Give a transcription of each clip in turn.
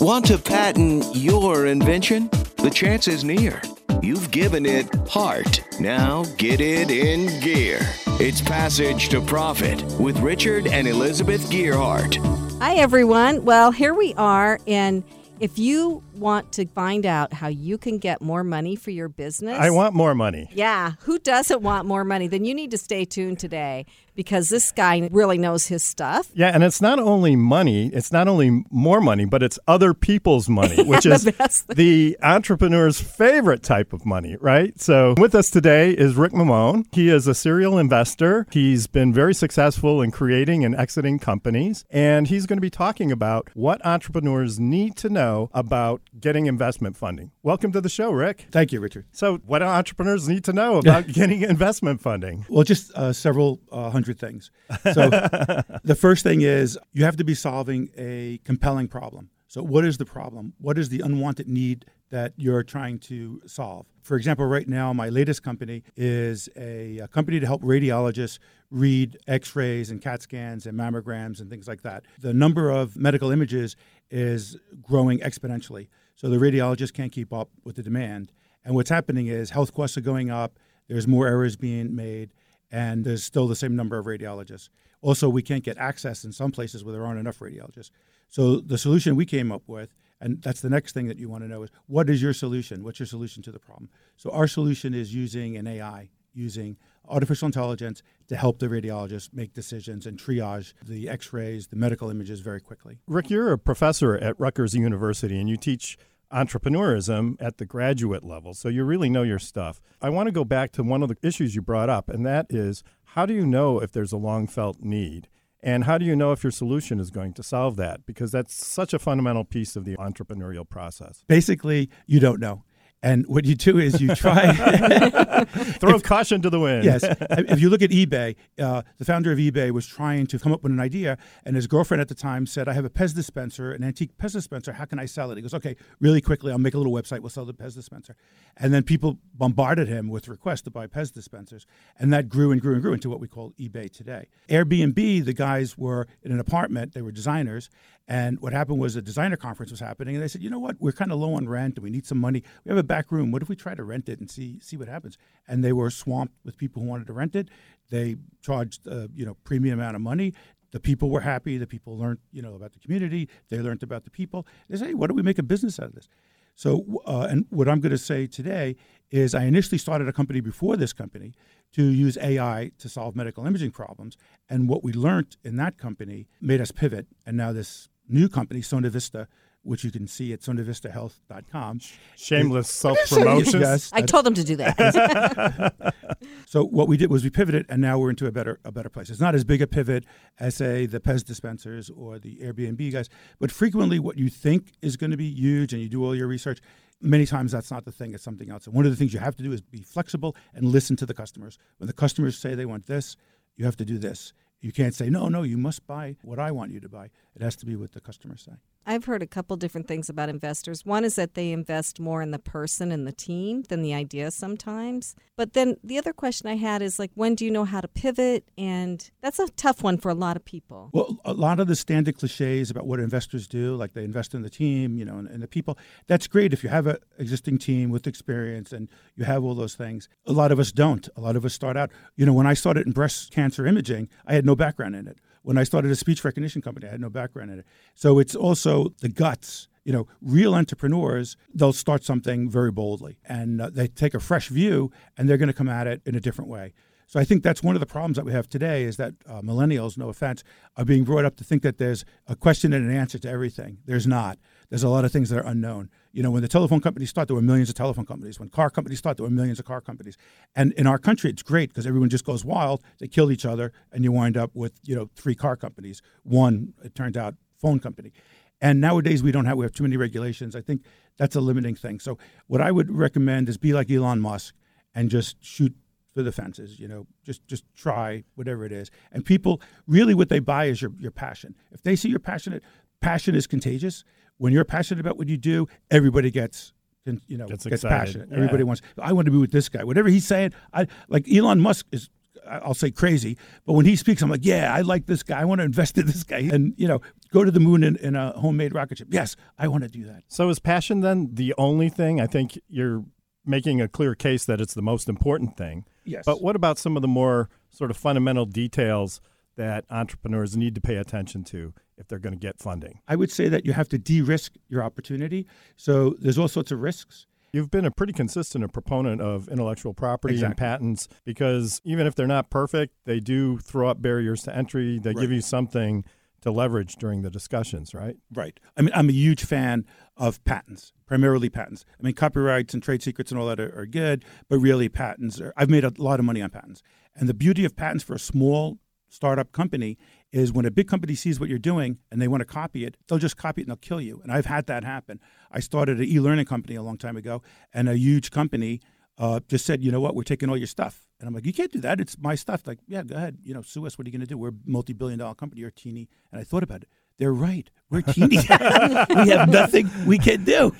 Want to patent your invention? The chance is near. You've given it heart. Now get it in gear. It's Passage to Profit with Richard and Elizabeth Gearhart. Hi, everyone. Well, here we are. And if you want to find out how you can get more money for your business, I want more money. Yeah, who doesn't want more money? Then you need to stay tuned today because this guy really knows his stuff. Yeah, and it's not only money, it's not only more money, but it's other people's money, which is thing. the entrepreneur's favorite type of money, right? So with us today is Rick Mammone. He is a serial investor. He's been very successful in creating and exiting companies, and he's going to be talking about what entrepreneurs need to know about getting investment funding. Welcome to the show, Rick. Thank you, Richard. So, what do entrepreneurs need to know about getting investment funding? Well, just uh, several uh, hundred things. So, the first thing is you have to be solving a compelling problem. So, what is the problem? What is the unwanted need that you're trying to solve? For example, right now, my latest company is a, a company to help radiologists read x rays and CAT scans and mammograms and things like that. The number of medical images is growing exponentially. So, the radiologists can't keep up with the demand. And what's happening is health costs are going up, there's more errors being made, and there's still the same number of radiologists. Also, we can't get access in some places where there aren't enough radiologists. So the solution we came up with, and that's the next thing that you want to know is what is your solution? What's your solution to the problem? So our solution is using an AI, using artificial intelligence to help the radiologist make decisions and triage the x-rays, the medical images very quickly. Rick, you're a professor at Rutgers University and you teach entrepreneurism at the graduate level. So you really know your stuff. I want to go back to one of the issues you brought up, and that is how do you know if there's a long felt need? And how do you know if your solution is going to solve that? Because that's such a fundamental piece of the entrepreneurial process. Basically, you don't know. And what you do is you try. Throw caution to the wind. yes. If you look at eBay, uh, the founder of eBay was trying to come up with an idea, and his girlfriend at the time said, I have a Pez dispenser, an antique Pez dispenser. How can I sell it? He goes, Okay, really quickly, I'll make a little website. We'll sell the Pez dispenser. And then people bombarded him with requests to buy Pez dispensers. And that grew and grew and grew into what we call eBay today. Airbnb, the guys were in an apartment, they were designers. And what happened was a designer conference was happening, and they said, you know what, we're kind of low on rent, and we need some money. We have a back room. What if we try to rent it and see see what happens? And they were swamped with people who wanted to rent it. They charged, uh, you know, premium amount of money. The people were happy. The people learned, you know, about the community. They learned about the people. They say, hey, why don't we make a business out of this? So, uh, and what I'm going to say today is I initially started a company before this company to use AI to solve medical imaging problems. And what we learned in that company made us pivot. And now this new company, Sonda Vista, which you can see at sondavistahealth.com. Shameless self promotion. Yes. I told them to do that. So what we did was we pivoted, and now we're into a better a better place. It's not as big a pivot as say the Pez dispensers or the Airbnb guys, but frequently what you think is going to be huge, and you do all your research. Many times that's not the thing; it's something else. And one of the things you have to do is be flexible and listen to the customers. When the customers say they want this, you have to do this. You can't say no, no. You must buy what I want you to buy. It has to be what the customers say. I've heard a couple different things about investors. One is that they invest more in the person and the team than the idea sometimes. But then the other question I had is like, when do you know how to pivot? And that's a tough one for a lot of people. Well, a lot of the standard cliches about what investors do, like they invest in the team, you know, and, and the people, that's great if you have an existing team with experience and you have all those things. A lot of us don't. A lot of us start out, you know, when I started in breast cancer imaging, I had no background in it. When I started a speech recognition company, I had no background in it. So it's also the guts. You know, real entrepreneurs, they'll start something very boldly and uh, they take a fresh view and they're going to come at it in a different way. So I think that's one of the problems that we have today is that uh, millennials, no offense, are being brought up to think that there's a question and an answer to everything. There's not. There's a lot of things that are unknown. You know, when the telephone companies start, there were millions of telephone companies. When car companies start, there were millions of car companies. And in our country, it's great because everyone just goes wild. They kill each other, and you wind up with you know three car companies. One, it turns out, phone company. And nowadays we don't have we have too many regulations. I think that's a limiting thing. So what I would recommend is be like Elon Musk and just shoot for the fences. You know, just just try whatever it is. And people really what they buy is your your passion. If they see you're passionate, passion is contagious. When you're passionate about what you do, everybody gets you know Gets gets, passionate. Yeah. Everybody wants. I want to be with this guy. Whatever he's saying, I like Elon Musk is. I'll say crazy, but when he speaks, I'm like, yeah, I like this guy. I want to invest in this guy, and you know, go to the moon in, in a homemade rocket ship. Yes, I want to do that. So is passion then the only thing? I think you're making a clear case that it's the most important thing. Yes. But what about some of the more sort of fundamental details that entrepreneurs need to pay attention to if they're going to get funding? I would say that you have to de-risk your opportunity. So there's all sorts of risks. You've been a pretty consistent proponent of intellectual property and patents because even if they're not perfect, they do throw up barriers to entry. They give you something to leverage during the discussions, right? Right. I mean, I'm a huge fan of patents, primarily patents. I mean, copyrights and trade secrets and all that are, are good, but really patents are. I've made a lot of money on patents. And the beauty of patents for a small startup company is when a big company sees what you're doing and they want to copy it, they'll just copy it and they'll kill you. And I've had that happen. I started an e-learning company a long time ago, and a huge company uh, just said, you know what, we're taking all your stuff. And I'm like, you can't do that. It's my stuff. Like, yeah, go ahead. You know, sue us. What are you going to do? We're a multi-billion dollar company. You're teeny. And I thought about it. They're right. We're teeny. we have nothing we can do.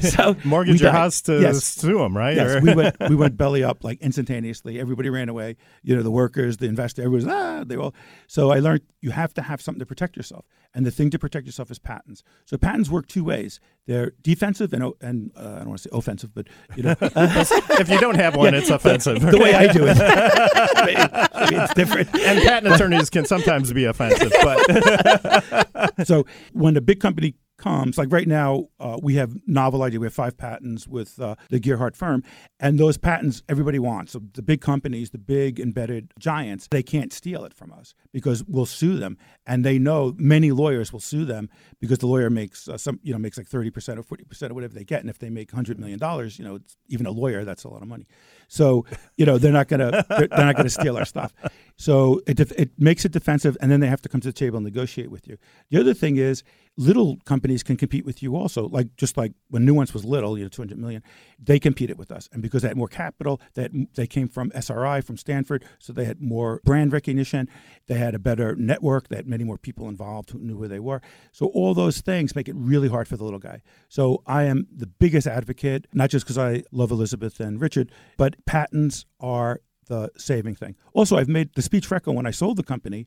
So Mortgage your house to Yes. sue them, right? Yes, we went we went belly up like instantaneously. Everybody ran away. You know, the workers, the investor, everyone was ah, they all. So I learned you have to have something to protect yourself, and the thing to protect yourself is patents. So patents work two ways. They're defensive and and uh, I don't want to say offensive, but you know, if you don't have one, it's offensive. the way I do it, Maybe- maybe it's different. and patent attorneys can sometimes be offensive, but so when a big company comes, like right now, uh, we have novel idea. We have five patents with uh, the Gearhart firm, and those patents everybody wants. So the big companies, the big embedded giants, they can't steal it from us because we'll sue them, and they know many lawyers will sue them because the lawyer makes uh, some, you know, makes like thirty percent or forty percent or whatever they get, and if they make hundred million dollars, you know, even a lawyer, that's a lot of money. So you know they're not gonna they're, they're not gonna steal our stuff. So it it makes it defensive, and then they have to come to the table and negotiate with you. The other thing is little companies can compete with you also. Like just like when Nuance was little, you know, two hundred million, they competed with us, and because they had more capital, that they came from SRI from Stanford, so they had more brand recognition. They had a better network. They had many more people involved who knew where they were. So all those things make it really hard for the little guy. So I am the biggest advocate, not just because I love Elizabeth and Richard, but patents are the saving thing. Also, I've made the speech Echo when I sold the company.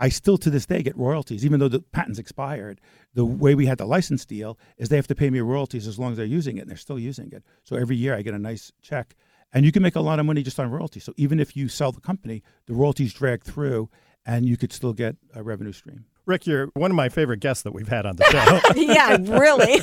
I still to this day get royalties, even though the patent's expired. The way we had the license deal is they have to pay me royalties as long as they're using it, and they're still using it. So every year I get a nice check. And you can make a lot of money just on royalties. So even if you sell the company, the royalties drag through, and you could still get a revenue stream. Rick, you're one of my favorite guests that we've had on the show. yeah, really.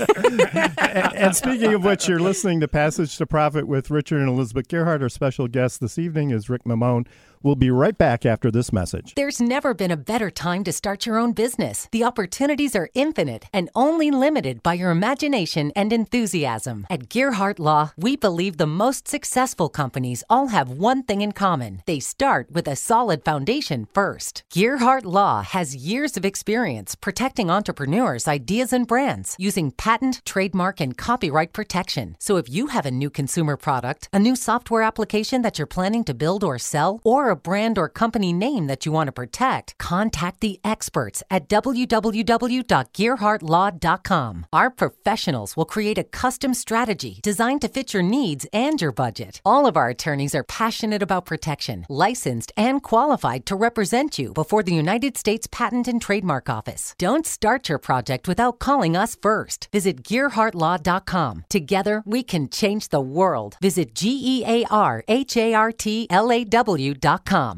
and, and speaking of which, you're listening to Passage to Profit with Richard and Elizabeth Gearhart. Our special guest this evening is Rick Mammone. We'll be right back after this message. There's never been a better time to start your own business. The opportunities are infinite and only limited by your imagination and enthusiasm. At Gearhart Law, we believe the most successful companies all have one thing in common. They start with a solid foundation first. Gearhart Law has years of experience protecting entrepreneurs' ideas and brands using patent, trademark, and copyright protection. So if you have a new consumer product, a new software application that you're planning to build or sell, or a brand or company name that you want to protect, contact the experts at www.gearhartlaw.com. Our professionals will create a custom strategy designed to fit your needs and your budget. All of our attorneys are passionate about protection, licensed and qualified to represent you before the United States Patent and Trademark Office. Don't start your project without calling us first. Visit gearhartlaw.com. Together, we can change the world. Visit G E A R H A R T L A W.com.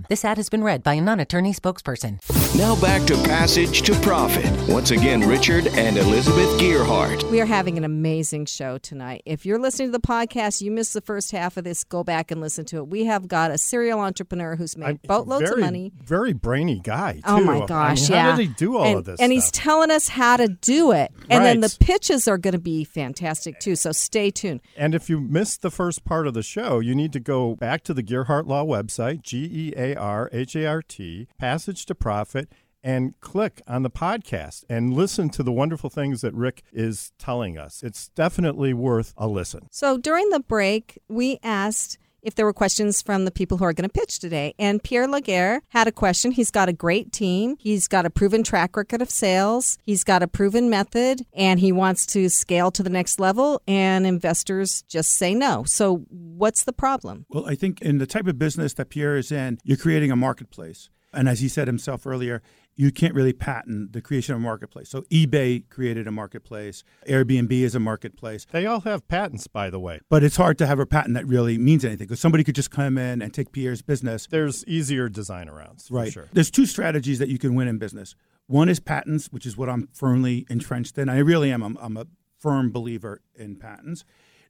This ad has been read by a non attorney spokesperson. Now back to Passage to Profit. Once again, Richard and Elizabeth Gearhart. We are having an amazing show tonight. If you're listening to the podcast, you missed the first half of this, go back and listen to it. We have got a serial entrepreneur who's made I'm- boatloads very, of money. Very brainy guy, oh too. Oh I my mean, gosh! how yeah. did he do all and, of this? And he's telling us how to do it, and then the pitches are going to be fantastic too. So stay tuned. And if you missed the first part of the show, you need to go back to the Gearhart Law website, G E A R H A R T, Passage to Profit, and click on the podcast and listen to the wonderful things that Rick is telling us. It's definitely worth a listen. So during the break, we asked if there were questions from the people who are going to pitch today. And Pierre Laguerre had a question. He's got a great team. He's got a proven track record of sales. He's got a proven method and he wants to scale to the next level and investors just say no. So what's the problem? Well, I think in the type of business that Pierre is in, you're creating a marketplace. And as he said himself earlier, you can't really patent the creation of a marketplace. So eBay created a marketplace, Airbnb is a marketplace. They all have patents, by the way. But it's hard to have a patent that really means anything because somebody could just come in and take Pierre's business. There's easier design arounds, right. Sure. There's two strategies that you can win in business. One is patents, which is what I'm firmly entrenched in. I really am. I'm, I'm a firm believer in patents.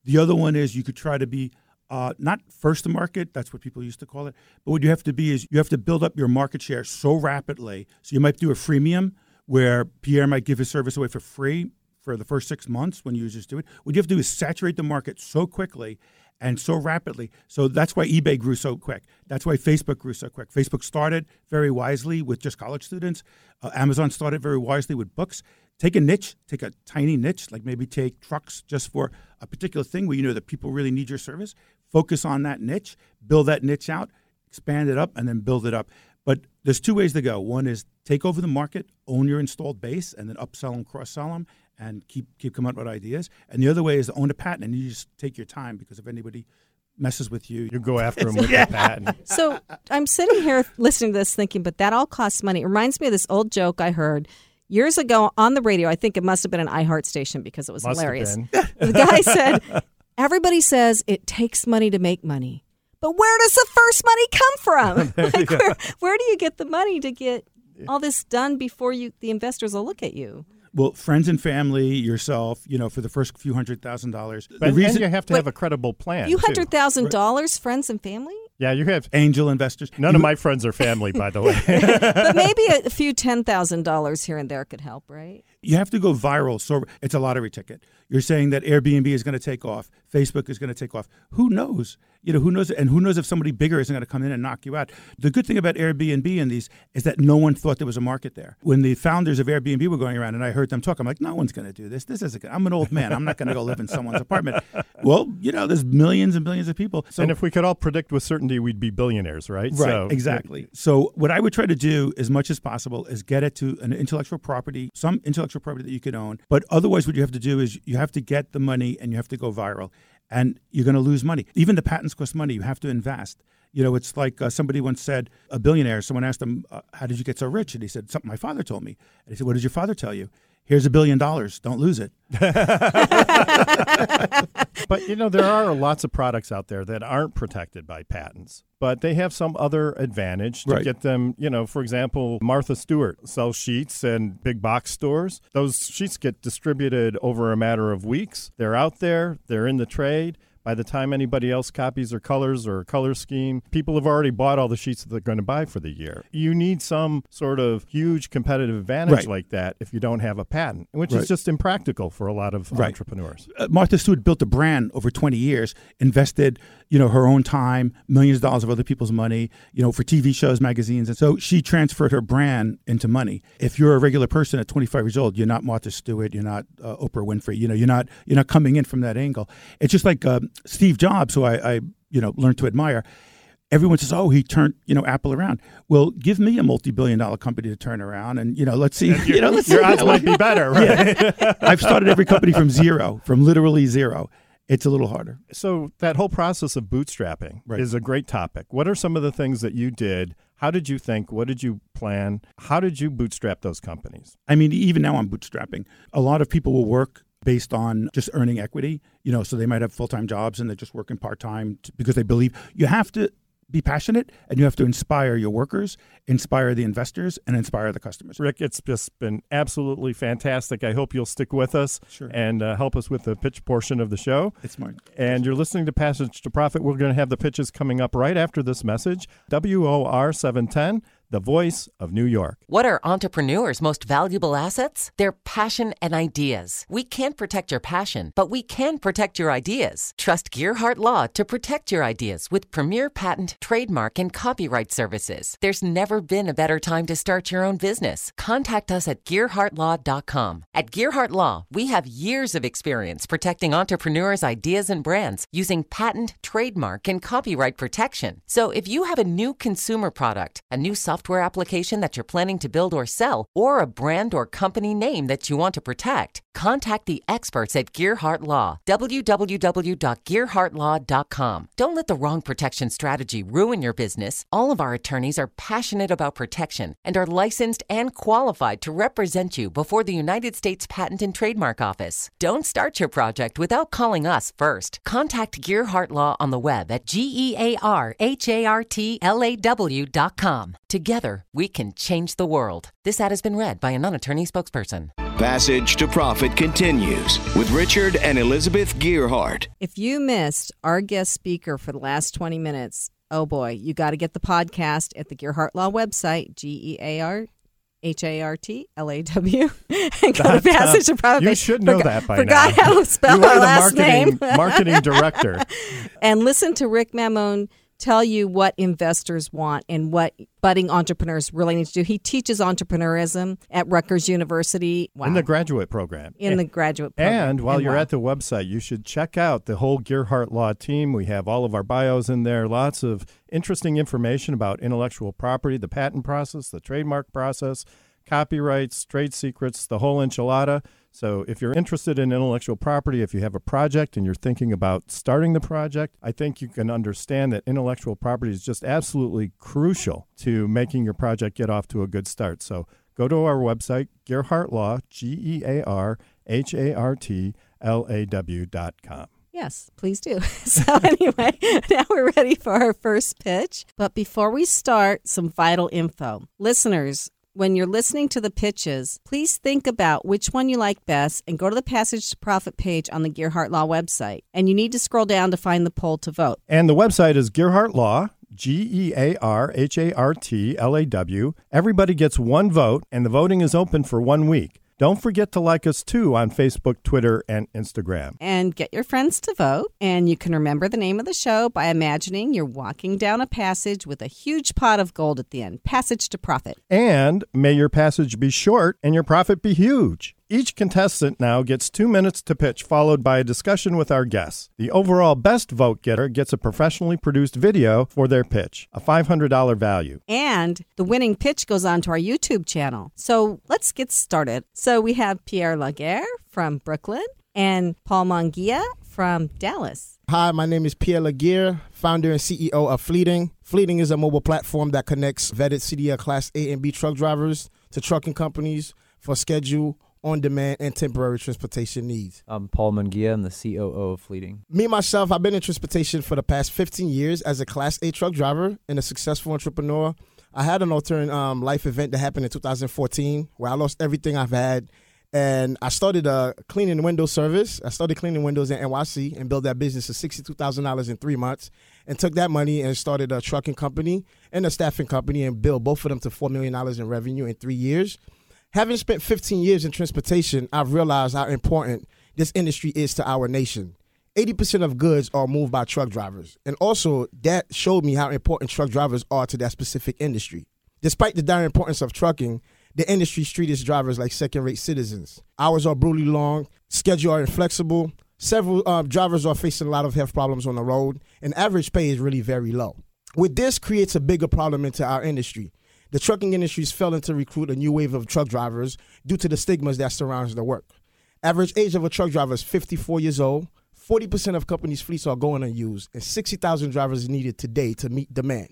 The other one is you could try to be uh, not first to market, that's what people used to call it, but what you have to be is you have to build up your market share so rapidly. So you might do a freemium where Pierre might give his service away for free for the first six months when users do it. What you have to do is saturate the market so quickly and so rapidly. So that's why eBay grew so quick. That's why Facebook grew so quick. Facebook started very wisely with just college students. Uh, Amazon started very wisely with books. Take a niche, take a tiny niche, like maybe take trucks just for a particular thing where you know that people really need your service focus on that niche, build that niche out, expand it up, and then build it up. But there's two ways to go. One is take over the market, own your installed base, and then upsell and cross sell them, and keep keep coming up with ideas. And the other way is to own a patent, and you just take your time because if anybody messes with you, you go after them with yeah. the patent. So I'm sitting here listening to this, thinking, but that all costs money. It reminds me of this old joke I heard years ago on the radio. I think it must have been an iHeart station because it was must hilarious. the guy said, Everybody says it takes money to make money. But where does the first money come from? like where, where do you get the money to get all this done before you the investors will look at you? Well, friends and family, yourself, you know, for the first few hundred thousand dollars. The reason you have to have a credible plan. Few hundred thousand dollars, friends and family. Yeah, you have angel investors. None you, of my friends are family, by the way. but maybe a few ten thousand dollars here and there could help, right? You have to go viral. So it's a lottery ticket. You're saying that Airbnb is going to take off, Facebook is going to take off. Who knows? You know, who knows? And who knows if somebody bigger isn't going to come in and knock you out? The good thing about Airbnb and these is that no one thought there was a market there. When the founders of Airbnb were going around and I heard them talk, I'm like, no one's going to do this. This is I'm an old man. I'm not going to go live in someone's apartment. Well, you know, there's millions and billions of people. So, and if we could all predict with certainty, we'd be billionaires, right? Right. So, exactly. So what I would try to do as much as possible is get it to an intellectual property, some intellectual property that you could own. But otherwise, what you have to do is you have to get the money and you have to go viral and you're going to lose money. Even the patents cost money. You have to invest. You know, it's like uh, somebody once said, a billionaire, someone asked him, uh, How did you get so rich? And he said, Something my father told me. And he said, What did your father tell you? Here's a billion dollars. Don't lose it. but, you know, there are lots of products out there that aren't protected by patents, but they have some other advantage to right. get them. You know, for example, Martha Stewart sells sheets in big box stores. Those sheets get distributed over a matter of weeks. They're out there, they're in the trade by the time anybody else copies their colors or color scheme, people have already bought all the sheets that they're going to buy for the year. You need some sort of huge competitive advantage right. like that if you don't have a patent, which right. is just impractical for a lot of right. entrepreneurs. Uh, Martha Stewart built a brand over 20 years, invested, you know, her own time, millions of dollars of other people's money, you know, for TV shows, magazines. And so she transferred her brand into money. If you're a regular person at 25 years old, you're not Martha Stewart, you're not uh, Oprah Winfrey, you know, you're not you're not coming in from that angle. It's just like uh, Steve Jobs, who I, I you know learned to admire, everyone says, "Oh, he turned you know Apple around." Well, give me a multi-billion-dollar company to turn around, and you know, let's see. You know, let's your see odds might be better. Right? Yeah. I've started every company from zero, from literally zero. It's a little harder. So that whole process of bootstrapping right. is a great topic. What are some of the things that you did? How did you think? What did you plan? How did you bootstrap those companies? I mean, even now I'm bootstrapping. A lot of people will work based on just earning equity. You know, so they might have full time jobs and they're just working part time because they believe you have to be passionate and you have to inspire your workers, inspire the investors, and inspire the customers. Rick, it's just been absolutely fantastic. I hope you'll stick with us sure. and uh, help us with the pitch portion of the show. It's mine. And you're listening to Passage to Profit. We're going to have the pitches coming up right after this message. WOR 710. The voice of New York. What are entrepreneurs' most valuable assets? Their passion and ideas. We can't protect your passion, but we can protect your ideas. Trust Gearhart Law to protect your ideas with premier patent, trademark, and copyright services. There's never been a better time to start your own business. Contact us at GearhartLaw.com. At Gearhart Law, we have years of experience protecting entrepreneurs' ideas and brands using patent, trademark, and copyright protection. So if you have a new consumer product, a new software application that you're planning to build or sell, or a brand or company name that you want to protect, contact the experts at Gearhart Law. www.gearhartlaw.com. Don't let the wrong protection strategy ruin your business. All of our attorneys are passionate about protection and are licensed and qualified to represent you before the United States Patent and Trademark Office. Don't start your project without calling us first. Contact Gearhart Law on the web at G E A R H A R T L A W dot com. Together, we can change the world. This ad has been read by a non attorney spokesperson. Passage to Profit continues with Richard and Elizabeth Gearhart. If you missed our guest speaker for the last 20 minutes, oh boy, you got to get the podcast at the Gearhart Law website, G E A R H A R T L A W, and go to That, uh, Passage to Profit. you should know Forgot- that by Forgot now. how to spell you are our the last marketing, name. marketing director. and listen to Rick Mammone tell you what investors want and what budding entrepreneurs really need to do. He teaches entrepreneurism at Rutgers University. Wow. in the graduate program. In the graduate program. And while you're wow. at the website, you should check out the whole Gearhart Law team. We have all of our bios in there, lots of interesting information about intellectual property, the patent process, the trademark process, copyrights, trade secrets, the whole enchilada. So if you're interested in intellectual property, if you have a project and you're thinking about starting the project, I think you can understand that intellectual property is just absolutely crucial to making your project get off to a good start. So go to our website, Gearhart Law, G E A R H A R T L A W dot com. Yes, please do. So, anyway, now we're ready for our first pitch. But before we start, some vital info. Listeners, when you're listening to the pitches, please think about which one you like best and go to the Passage to Profit page on the Gearhart Law website. And you need to scroll down to find the poll to vote. And the website is Gearhart Law, G E A R H A R T L A W. Everybody gets one vote, and the voting is open for one week. Don't forget to like us too on Facebook, Twitter, and Instagram. and get your friends to vote. And you can remember the name of the show by imagining you're walking down a passage with a huge pot of gold at the end. Passage to Profit. And may your passage be short and your profit be huge. Each contestant now gets two minutes to pitch, followed by a discussion with our guests. The overall best vote getter gets a professionally produced video for their pitch, a $500 value. And the winning pitch goes on to our YouTube channel. So let's get started. So we have Pierre Laguerre from Brooklyn and Paul Mongia from Dallas. Hi, my name is Pierre Laguerre, founder and CEO of Fleeting. Fleeting is a mobile platform that connects vetted CDL Class A and B truck drivers to trucking companies for schedule, on demand, and temporary transportation needs. I'm Paul Mungia. I'm the COO of Fleeting. Me, myself, I've been in transportation for the past 15 years as a Class A truck driver and a successful entrepreneur. I had an alternate um, life event that happened in 2014 where I lost everything I've had. And I started a cleaning window service. I started cleaning windows in NYC and built that business to $62,000 in three months and took that money and started a trucking company and a staffing company and built both of them to $4 million in revenue in three years. Having spent 15 years in transportation, I've realized how important this industry is to our nation. 80% of goods are moved by truck drivers. And also, that showed me how important truck drivers are to that specific industry. Despite the dire importance of trucking, the industry treats its drivers like second rate citizens. Hours are brutally long, schedules are inflexible, several uh, drivers are facing a lot of health problems on the road, and average pay is really very low. With this creates a bigger problem into our industry. The trucking industry is failing to recruit a new wave of truck drivers due to the stigmas that surrounds the work. Average age of a truck driver is 54 years old. 40% of companies' fleets are going unused, and 60,000 drivers needed today to meet demand.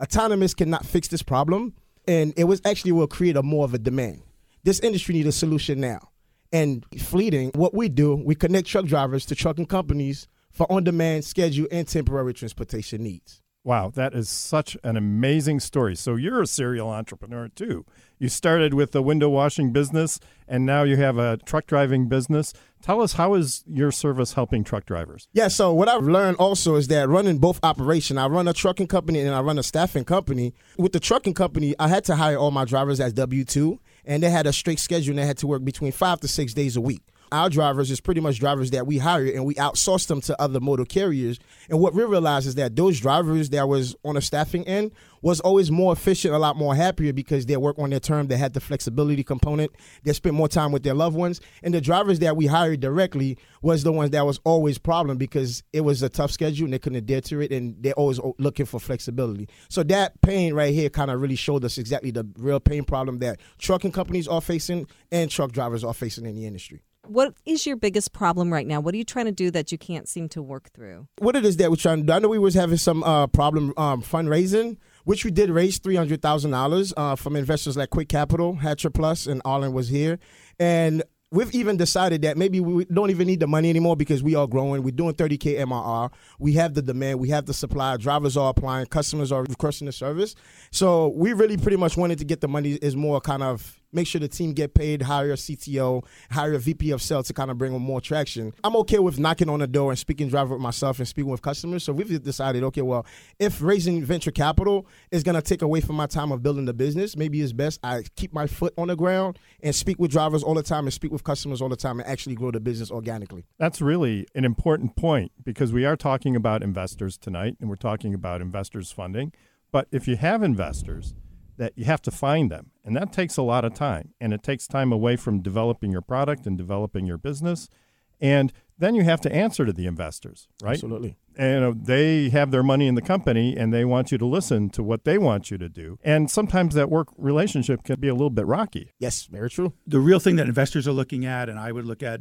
Autonomous cannot fix this problem, and it was actually will create a more of a demand. This industry needs a solution now. And fleeting, what we do, we connect truck drivers to trucking companies for on-demand, schedule, and temporary transportation needs. Wow, that is such an amazing story. So you're a serial entrepreneur too. You started with the window washing business and now you have a truck driving business. Tell us how is your service helping truck drivers? Yeah, so what I've learned also is that running both operation, I run a trucking company and I run a staffing company. With the trucking company, I had to hire all my drivers as W2 and they had a strict schedule and they had to work between 5 to 6 days a week. Our drivers is pretty much drivers that we hire and we outsource them to other motor carriers. And what we realized is that those drivers that was on a staffing end was always more efficient, a lot more happier because they work on their term. They had the flexibility component. They spent more time with their loved ones. And the drivers that we hired directly was the ones that was always problem because it was a tough schedule and they couldn't adhere to it and they're always looking for flexibility. So that pain right here kind of really showed us exactly the real pain problem that trucking companies are facing and truck drivers are facing in the industry. What is your biggest problem right now? What are you trying to do that you can't seem to work through? What it is that we're trying to do, I know we was having some uh, problem um, fundraising, which we did raise three hundred thousand uh, dollars from investors like Quick Capital, Hatcher Plus, and Arlan was here, and we've even decided that maybe we don't even need the money anymore because we are growing. We're doing 30K MRR. We have the demand. We have the supply. Drivers are applying. Customers are requesting the service. So we really pretty much wanted to get the money is more kind of make sure the team get paid, hire a CTO, hire a VP of sales to kind of bring them more traction. I'm okay with knocking on the door and speaking driver with myself and speaking with customers. So we've decided, okay, well, if raising venture capital is going to take away from my time of building the business, maybe it's best I keep my foot on the ground and speak with drivers all the time and speak with customers all the time and actually grow the business organically. That's really an important point because we are talking about investors tonight and we're talking about investors funding. But if you have investors, that you have to find them. And that takes a lot of time. And it takes time away from developing your product and developing your business. And then you have to answer to the investors, right? Absolutely and uh, they have their money in the company and they want you to listen to what they want you to do. And sometimes that work relationship can be a little bit rocky. Yes, very true. The real thing that investors are looking at, and I would look at,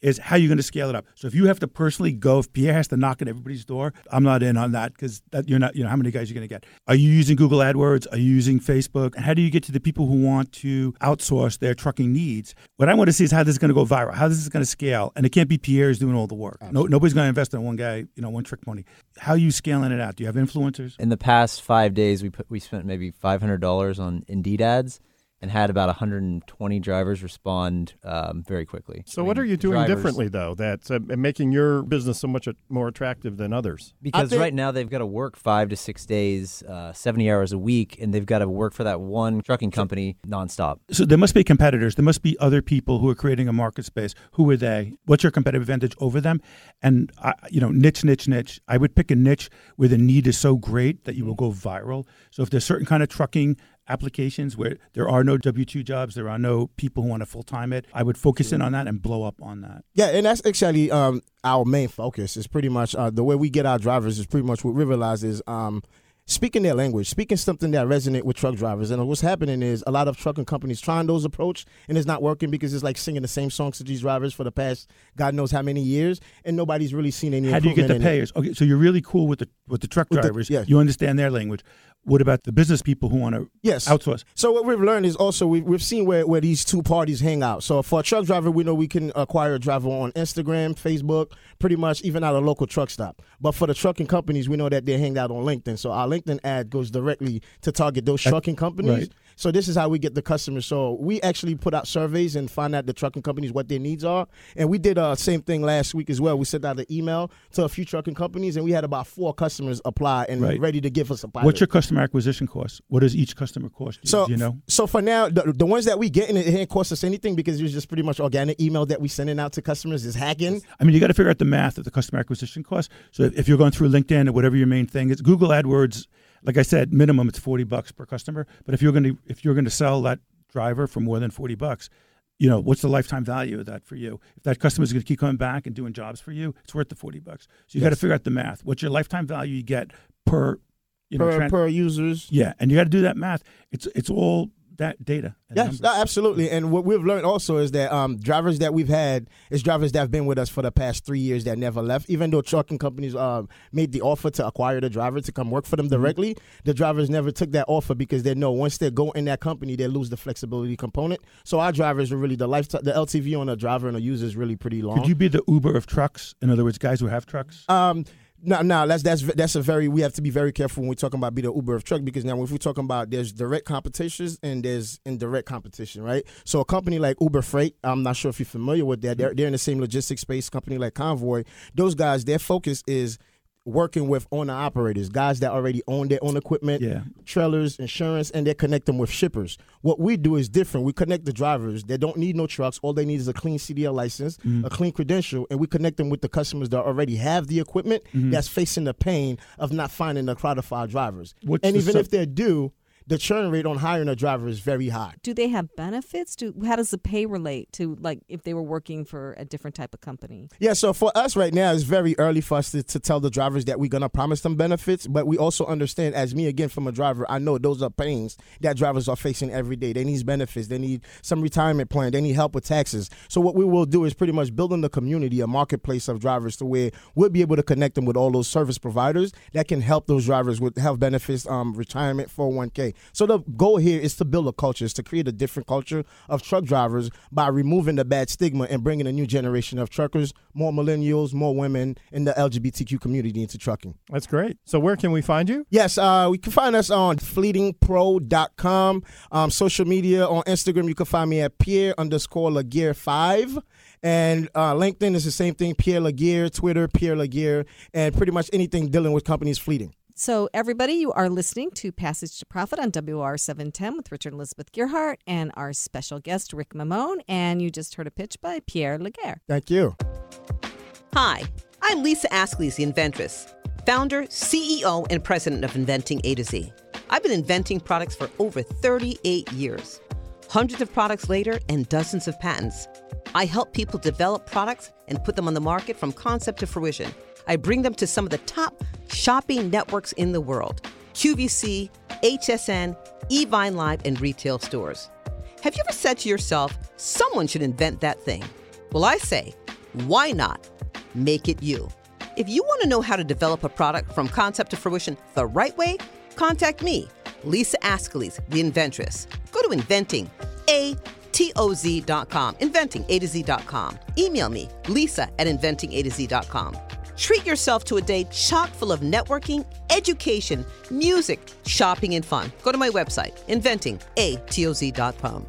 is how you're going to scale it up. So if you have to personally go, if Pierre has to knock on everybody's door, I'm not in on that because you're not. You know how many guys you're going to get? Are you using Google AdWords? Are you using Facebook? And how do you get to the people who want to outsource their trucking needs? What I want to see is how this is going to go viral, how this is going to scale, and it can't be Pierre's doing all the work. No, nobody's going to invest in one guy. You know, one trick pony. How are you scaling it out? Do you have influencers? In the past five days, we put we spent maybe five hundred dollars on Indeed ads and had about 120 drivers respond um, very quickly. So, I mean, what are you doing drivers, differently, though, that's uh, making your business so much more attractive than others? Because think, right now they've got to work five to six days, uh, 70 hours a week, and they've got to work for that one trucking company nonstop. So, there must be competitors. There must be other people who are creating a market space. Who are they? What's your competitive advantage over them? And, uh, you know, niche, niche, niche. I would pick a niche where the need is so great that you will go viral. So, if there's certain kind of trucking applications where there are no W two jobs, there are no people who want to full time it. I would focus in on that and blow up on that. Yeah, and that's actually um, our main focus. Is pretty much uh, the way we get our drivers is pretty much what we realize is. Um, speaking their language, speaking something that resonate with truck drivers. And what's happening is a lot of trucking companies trying those approach, and it's not working because it's like singing the same songs to these drivers for the past God knows how many years, and nobody's really seen any. How do you get the payers? Okay, so you're really cool with the with the truck with drivers. The, yeah. You understand their language. What about the business people who want to yes. outsource? So what we've learned is also we've, we've seen where, where these two parties hang out. So for a truck driver, we know we can acquire a driver on Instagram, Facebook, pretty much even at a local truck stop. But for the trucking companies, we know that they hang out on LinkedIn. So our LinkedIn ad goes directly to target those trucking companies. Right. So this is how we get the customers. So we actually put out surveys and find out the trucking companies what their needs are. And we did the uh, same thing last week as well. We sent out an email to a few trucking companies, and we had about four customers apply and right. ready to give us a pilot. What's your customer acquisition cost? What does each customer cost you? So you know. So for now, the, the ones that we get, and it didn't cost us anything because it was just pretty much organic email that we sending out to customers is hacking. I mean, you got to figure out the math of the customer acquisition cost. So if, if you're going through LinkedIn or whatever your main thing is, Google AdWords like I said, minimum it's forty bucks per customer. But if you're going to if you're going to sell that driver for more than forty bucks, you know what's the lifetime value of that for you? If that customer is going to keep coming back and doing jobs for you, it's worth the forty bucks. So you yes. got to figure out the math. What's your lifetime value you get per you know, per, per users? Yeah, and you got to do that math. It's it's all that data. Yes, no, absolutely. And what we've learned also is that um, drivers that we've had is drivers that have been with us for the past three years that never left. Even though trucking companies um, made the offer to acquire the driver to come work for them mm-hmm. directly, the drivers never took that offer because they know once they go in that company, they lose the flexibility component. So our drivers are really the lifetime. The LTV on a driver and a user is really pretty long. Could you be the Uber of trucks? In other words, guys who have trucks. Um, No, no, that's that's that's a very we have to be very careful when we're talking about be the Uber of truck because now if we're talking about there's direct competitions and there's indirect competition, right? So a company like Uber Freight, I'm not sure if you're familiar with that. They're they're in the same logistics space. Company like Convoy, those guys, their focus is working with owner operators, guys that already own their own equipment, Yeah. trailers, insurance, and they connect them with shippers. What we do is different. We connect the drivers. They don't need no trucks. All they need is a clean CDL license, mm-hmm. a clean credential, and we connect them with the customers that already have the equipment mm-hmm. that's facing the pain of not finding the qualified drivers. What's and even sub- if they do, the churn rate on hiring a driver is very high. Do they have benefits? Do how does the pay relate to like if they were working for a different type of company? Yeah, so for us right now, it's very early for us to, to tell the drivers that we're gonna promise them benefits, but we also understand, as me again from a driver, I know those are pains that drivers are facing every day. They need benefits, they need some retirement plan, they need help with taxes. So what we will do is pretty much building the community, a marketplace of drivers, to where we'll be able to connect them with all those service providers that can help those drivers with health benefits, um, retirement, 401k. So the goal here is to build a culture, is to create a different culture of truck drivers by removing the bad stigma and bringing a new generation of truckers, more millennials, more women in the LGBTQ community into trucking. That's great. So where can we find you? Yes, uh, we can find us on fleetingpro.com. Um, social media on Instagram, you can find me at Pierre underscore Laguerre 5. And uh, LinkedIn is the same thing, Pierre Laguerre. Twitter, Pierre Laguerre. And pretty much anything dealing with companies fleeting. So, everybody, you are listening to Passage to Profit on WOR 710 with Richard Elizabeth Gearhart and our special guest, Rick Mammone. And you just heard a pitch by Pierre Laguerre. Thank you. Hi, I'm Lisa Ascolese, the inventress, founder, CEO, and president of Inventing A to Z. I've been inventing products for over 38 years. Hundreds of products later and dozens of patents. I help people develop products and put them on the market from concept to fruition. I bring them to some of the top shopping networks in the world QVC, HSN, Evine Live, and retail stores. Have you ever said to yourself, someone should invent that thing? Well, I say, why not? Make it you. If you want to know how to develop a product from concept to fruition the right way, contact me, Lisa Ascolese, the inventress. Go to inventing, A T O Z.com, inventing. Email me, Lisa at inventing. Treat yourself to a day chock full of networking, education, music, shopping, and fun. Go to my website, inventing A T O Z.com.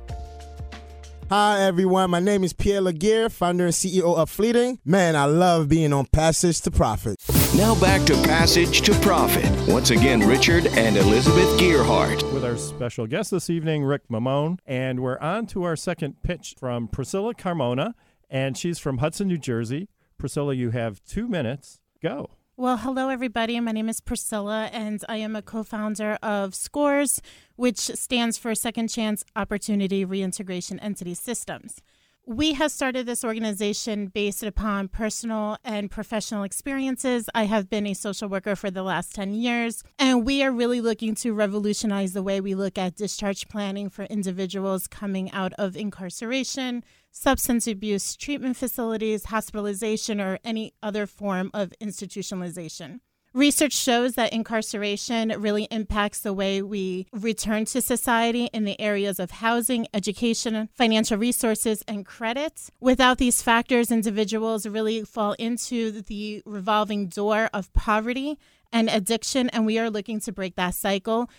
Hi, everyone. My name is Pierre Laguerre, founder and CEO of Fleeting. Man, I love being on Passage to Profit. Now back to Passage to Profit. Once again, Richard and Elizabeth Gearhart. With our special guest this evening, Rick Mammone. And we're on to our second pitch from Priscilla Carmona. And she's from Hudson, New Jersey. Priscilla, you have two minutes. Go. Well, hello, everybody. My name is Priscilla, and I am a co founder of SCORES, which stands for Second Chance Opportunity Reintegration Entity Systems. We have started this organization based upon personal and professional experiences. I have been a social worker for the last 10 years, and we are really looking to revolutionize the way we look at discharge planning for individuals coming out of incarceration, substance abuse treatment facilities, hospitalization, or any other form of institutionalization. Research shows that incarceration really impacts the way we return to society in the areas of housing, education, financial resources, and credit. Without these factors, individuals really fall into the revolving door of poverty and addiction, and we are looking to break that cycle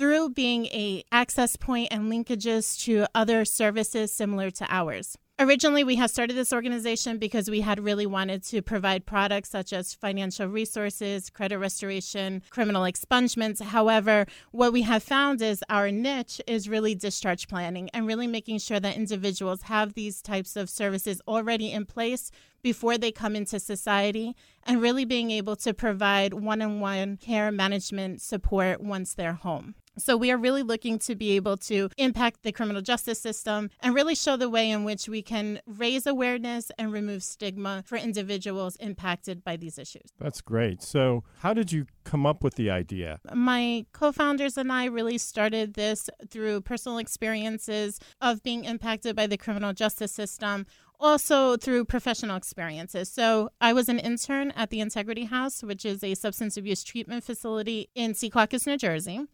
through being a access point and linkages to other services similar to ours. Originally, we had started this organization because we had really wanted to provide products such as financial resources, credit restoration, criminal expungements. However, what we have found is our niche is really discharge planning and really making sure that individuals have these types of services already in place before they come into society and really being able to provide one on one care management support once they're home. So, we are really looking to be able to impact the criminal justice system and really show the way in which we can raise awareness and remove stigma for individuals impacted by these issues. That's great. So, how did you come up with the idea? My co founders and I really started this through personal experiences of being impacted by the criminal justice system also through professional experiences. So I was an intern at the Integrity House, which is a substance abuse treatment facility in Secaucus, New Jersey.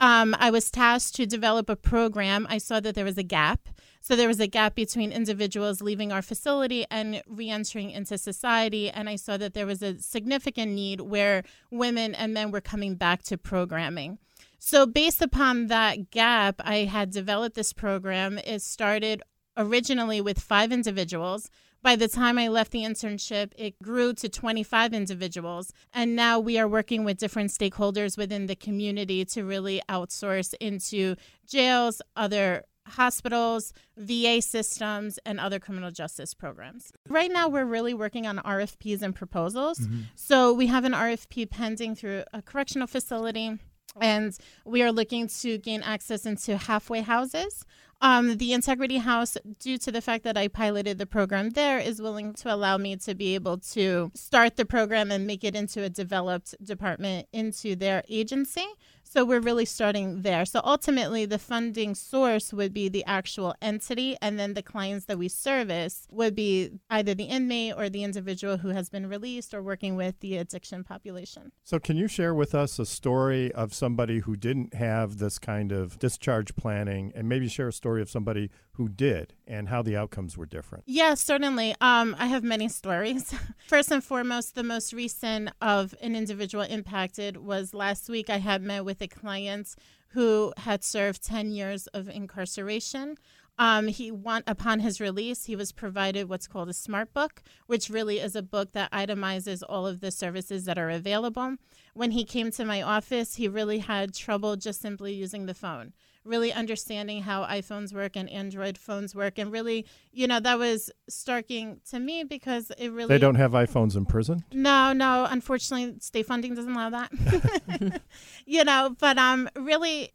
um, I was tasked to develop a program. I saw that there was a gap. So there was a gap between individuals leaving our facility and reentering into society. And I saw that there was a significant need where women and men were coming back to programming. So, based upon that gap, I had developed this program. It started originally with five individuals. By the time I left the internship, it grew to 25 individuals. And now we are working with different stakeholders within the community to really outsource into jails, other hospitals, VA systems, and other criminal justice programs. Right now, we're really working on RFPs and proposals. Mm-hmm. So we have an RFP pending through a correctional facility. And we are looking to gain access into halfway houses. Um, the Integrity House, due to the fact that I piloted the program there, is willing to allow me to be able to start the program and make it into a developed department into their agency. So we're really starting there. So ultimately, the funding source would be the actual entity, and then the clients that we service would be either the inmate or the individual who has been released or working with the addiction population. So, can you share with us a story of somebody who didn't have this kind of discharge planning, and maybe share a story of somebody who did and how the outcomes were different? Yes, certainly. Um, I have many stories. First and foremost, the most recent of an individual impacted was last week. I had met with a client who had served 10 years of incarceration. Um, he upon his release, he was provided what's called a smart book, which really is a book that itemizes all of the services that are available. When he came to my office, he really had trouble just simply using the phone really understanding how iPhones work and Android phones work. And really, you know, that was starking to me because it really. They don't have iPhones in prison? No, no. Unfortunately, state funding doesn't allow that. you know, but um, really,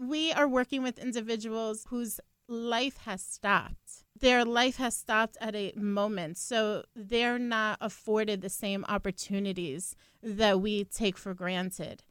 we are working with individuals whose life has stopped. Their life has stopped at a moment. So they're not afforded the same opportunities that we take for granted.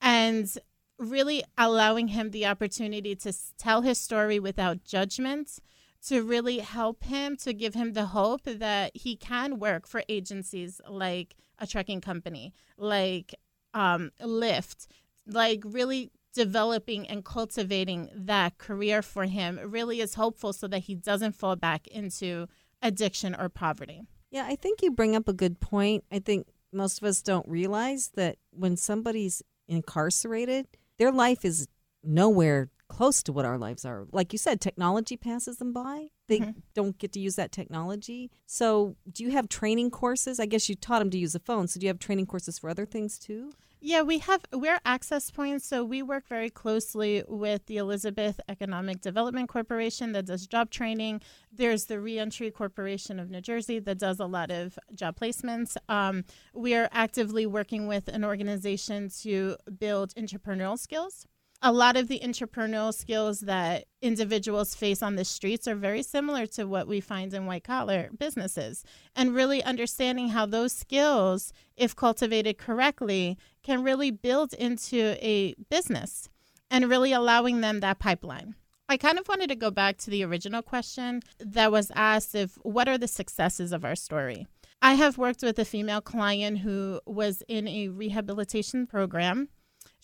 And really allowing him the opportunity to tell his story without judgment to really help him to give him the hope that he can work for agencies like a trucking company like um, lyft like really developing and cultivating that career for him really is hopeful so that he doesn't fall back into addiction or poverty. Yeah i think you bring up a good point. I think most of us don't realize that when somebody's incarcerated their life is nowhere close to what our lives are. Like you said, technology passes them by. They mm-hmm. don't get to use that technology. So, do you have training courses? I guess you taught them to use a phone. So, do you have training courses for other things too? Yeah, we have we're access points, so we work very closely with the Elizabeth Economic Development Corporation that does job training. There's the Reentry Corporation of New Jersey that does a lot of job placements. Um, we are actively working with an organization to build entrepreneurial skills a lot of the entrepreneurial skills that individuals face on the streets are very similar to what we find in white collar businesses. And really understanding how those skills, if cultivated correctly, can really build into a business and really allowing them that pipeline. I kind of wanted to go back to the original question that was asked of what are the successes of our story? I have worked with a female client who was in a rehabilitation program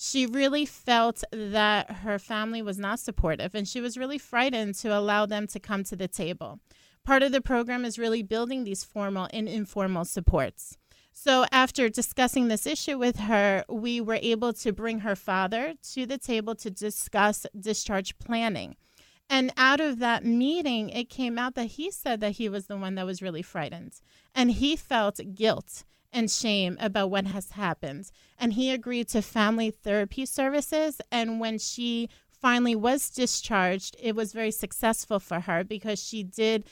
she really felt that her family was not supportive and she was really frightened to allow them to come to the table. Part of the program is really building these formal and informal supports. So, after discussing this issue with her, we were able to bring her father to the table to discuss discharge planning. And out of that meeting, it came out that he said that he was the one that was really frightened. And he felt guilt and shame about what has happened. And he agreed to family therapy services. And when she finally was discharged, it was very successful for her because she did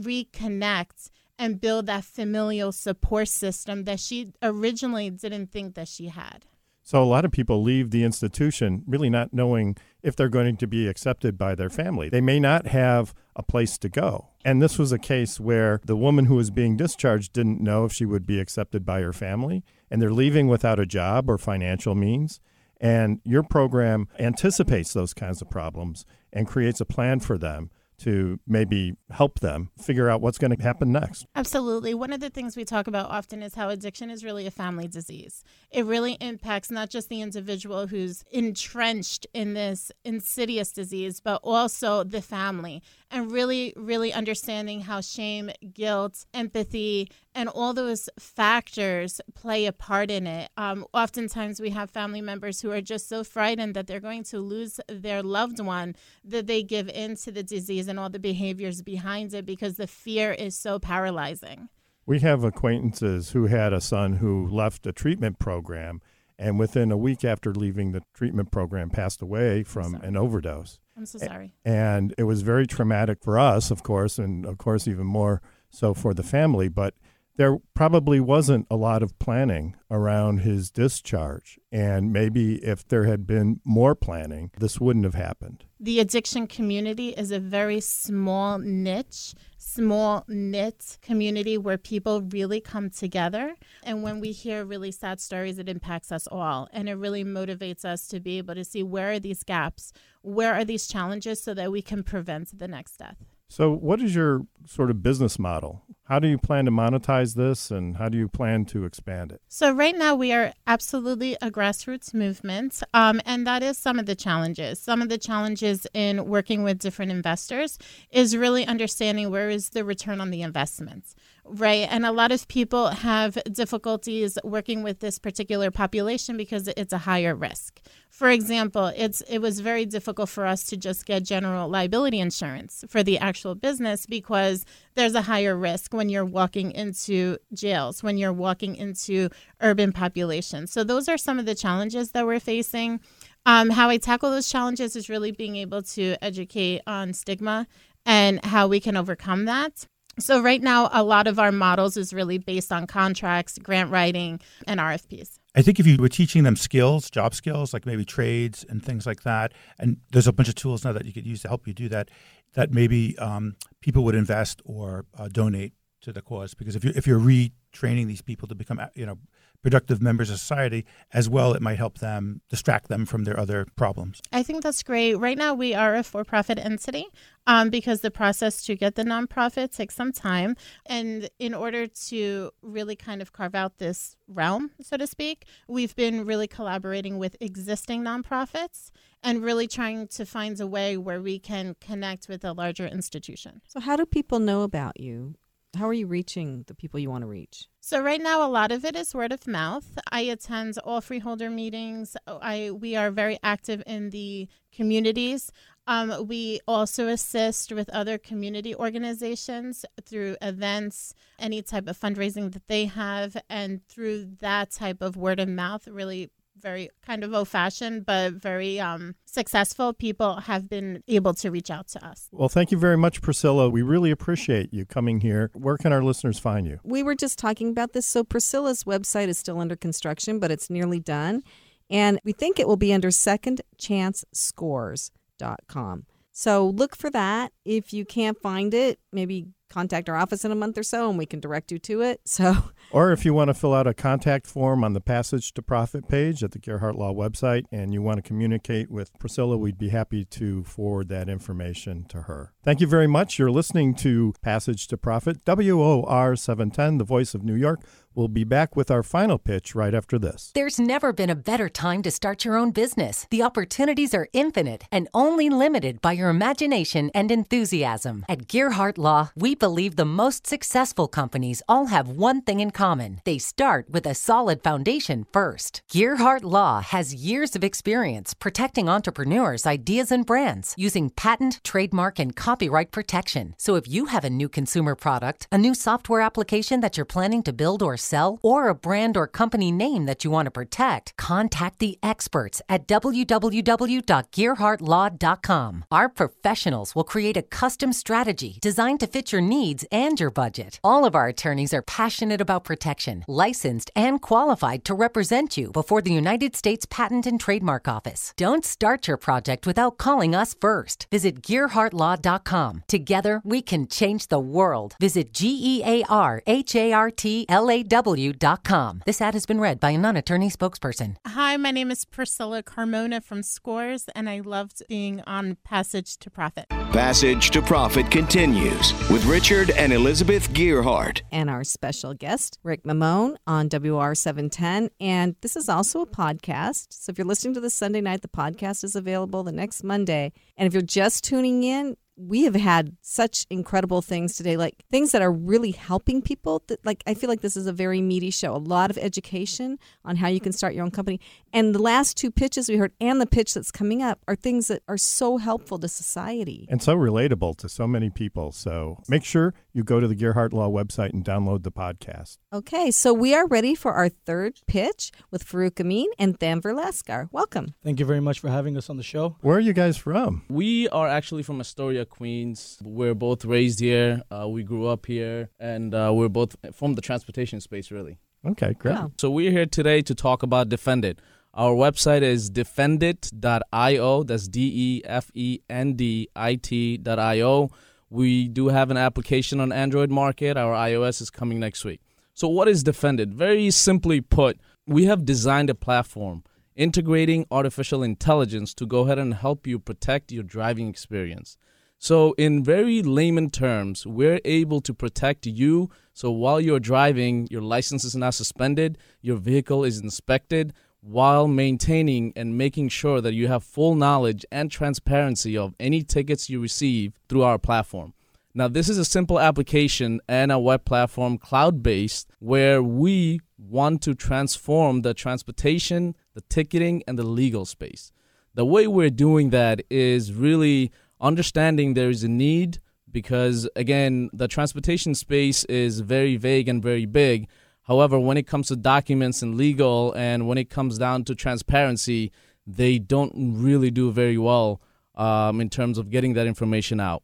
reconnect and build that familial support system that she originally didn't think that she had. So a lot of people leave the institution really not knowing if they're going to be accepted by their family. They may not have a place to go. And this was a case where the woman who was being discharged didn't know if she would be accepted by her family, and they're leaving without a job or financial means. And your program anticipates those kinds of problems and creates a plan for them to maybe help them figure out what's going to happen next. Absolutely. One of the things we talk about often is how addiction is really a family disease. It really impacts not just the individual who's entrenched in this insidious disease, but also the family. And really, really understanding how shame, guilt, empathy, and all those factors play a part in it. Um, oftentimes, we have family members who are just so frightened that they're going to lose their loved one that they give in to the disease and all the behaviors behind it because the fear is so paralyzing. We have acquaintances who had a son who left a treatment program and within a week after leaving the treatment program passed away from an overdose. I'm so sorry. And it was very traumatic for us, of course, and of course even more so for the family, but there probably wasn't a lot of planning around his discharge. And maybe if there had been more planning, this wouldn't have happened. The addiction community is a very small niche, small knit community where people really come together. And when we hear really sad stories, it impacts us all. And it really motivates us to be able to see where are these gaps, where are these challenges so that we can prevent the next death. So, what is your sort of business model? How do you plan to monetize this and how do you plan to expand it? So, right now, we are absolutely a grassroots movement, um, and that is some of the challenges. Some of the challenges in working with different investors is really understanding where is the return on the investment right? And a lot of people have difficulties working with this particular population because it's a higher risk. For example, it's it was very difficult for us to just get general liability insurance for the actual business because there's a higher risk when you're walking into jails, when you're walking into urban populations. So those are some of the challenges that we're facing. Um, how I tackle those challenges is really being able to educate on stigma and how we can overcome that. So right now, a lot of our models is really based on contracts, grant writing, and RFPs. I think if you were teaching them skills, job skills, like maybe trades and things like that, and there's a bunch of tools now that you could use to help you do that, that maybe um, people would invest or uh, donate to the cause. Because if you're, if you're retraining these people to become you know productive members of society as well, it might help them distract them from their other problems. I think that's great. Right now, we are a for profit entity um, because the process to get the nonprofit takes some time. And in order to really kind of carve out this realm, so to speak, we've been really collaborating with existing nonprofits and really trying to find a way where we can connect with a larger institution. So, how do people know about you? How are you reaching the people you want to reach? So right now, a lot of it is word of mouth. I attend all freeholder meetings. I we are very active in the communities. Um, we also assist with other community organizations through events, any type of fundraising that they have, and through that type of word of mouth, really very kind of old fashioned, but very um, successful people have been able to reach out to us. Well, thank you very much, Priscilla. We really appreciate you coming here. Where can our listeners find you? We were just talking about this. So, Priscilla's website is still under construction, but it's nearly done. And we think it will be under secondchancescores.com. So, look for that. If you can't find it, maybe contact our office in a month or so and we can direct you to it. So, or if you want to fill out a contact form on the Passage to Profit page at the Gearhart Law website and you want to communicate with Priscilla, we'd be happy to forward that information to her. Thank you very much. You're listening to Passage to Profit, WOR 710, the voice of New York. We'll be back with our final pitch right after this. There's never been a better time to start your own business. The opportunities are infinite and only limited by your imagination and enthusiasm. At Gearhart Law, we believe the most successful companies all have one thing in common they start with a solid foundation first. Gearhart Law has years of experience protecting entrepreneurs' ideas and brands using patent, trademark, and copyright protection. So if you have a new consumer product, a new software application that you're planning to build or sell, or a brand or company name that you want to protect, contact the experts at www.gearhartlaw.com. Our professionals will create a custom strategy designed to fit your needs and your budget. All of our attorneys are passionate about protection, licensed and qualified to represent you before the United States Patent and Trademark Office. Don't start your project without calling us first. Visit GearhartLaw.com. Together, we can change the world. Visit G E A R H A R T L A W.com. This ad has been read by a non attorney spokesperson. Hi, my name is Priscilla Carmona from Scores, and I loved being on Passage to Profit. Passage to Profit continues with Richard and Elizabeth Gearhart. and our special guest, Rick Mammone on WOR 710. And this is also a podcast. So if you're listening to this Sunday night, the podcast is available the next Monday. And if you're just tuning in, we have had such incredible things today, like things that are really helping people. That, like I feel like this is a very meaty show. A lot of education on how you can start your own company. And the last two pitches we heard, and the pitch that's coming up, are things that are so helpful to society. And so relatable to so many people. So make sure you go to the Gearhart Law website and download the podcast. Okay, so we are ready for our third pitch with Farouk Amin and Thanver Laskar. Welcome. Thank you very much for having us on the show. Where are you guys from? We are actually from Astoria, Queens. We're both raised here. Uh, we grew up here, and uh, we're both from the transportation space, really. Okay, great. Wow. So we're here today to talk about Defend It. Our website is defendit.io. That's D E F E N D I T.io. We do have an application on Android market. Our iOS is coming next week. So, what is Defend It? Very simply put, we have designed a platform integrating artificial intelligence to go ahead and help you protect your driving experience. So, in very layman terms, we're able to protect you. So, while you're driving, your license is not suspended, your vehicle is inspected, while maintaining and making sure that you have full knowledge and transparency of any tickets you receive through our platform. Now, this is a simple application and a web platform cloud based where we want to transform the transportation, the ticketing, and the legal space. The way we're doing that is really understanding there is a need because, again, the transportation space is very vague and very big. However, when it comes to documents and legal, and when it comes down to transparency, they don't really do very well um, in terms of getting that information out.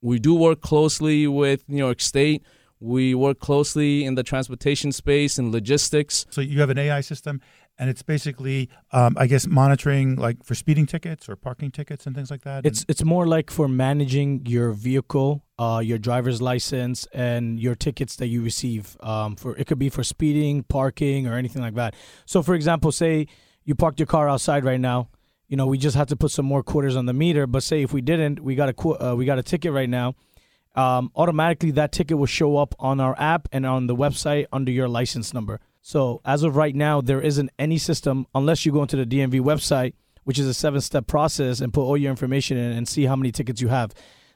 We do work closely with New York State. We work closely in the transportation space and logistics. So you have an AI system, and it's basically, um, I guess, monitoring like for speeding tickets or parking tickets and things like that. It's it's more like for managing your vehicle, uh, your driver's license, and your tickets that you receive. Um, for it could be for speeding, parking, or anything like that. So, for example, say you parked your car outside right now. You know, we just have to put some more quarters on the meter. But say if we didn't, we got a qu- uh, we got a ticket right now. Um, automatically, that ticket will show up on our app and on the website under your license number. So as of right now, there isn't any system unless you go into the DMV website, which is a seven-step process, and put all your information in and see how many tickets you have.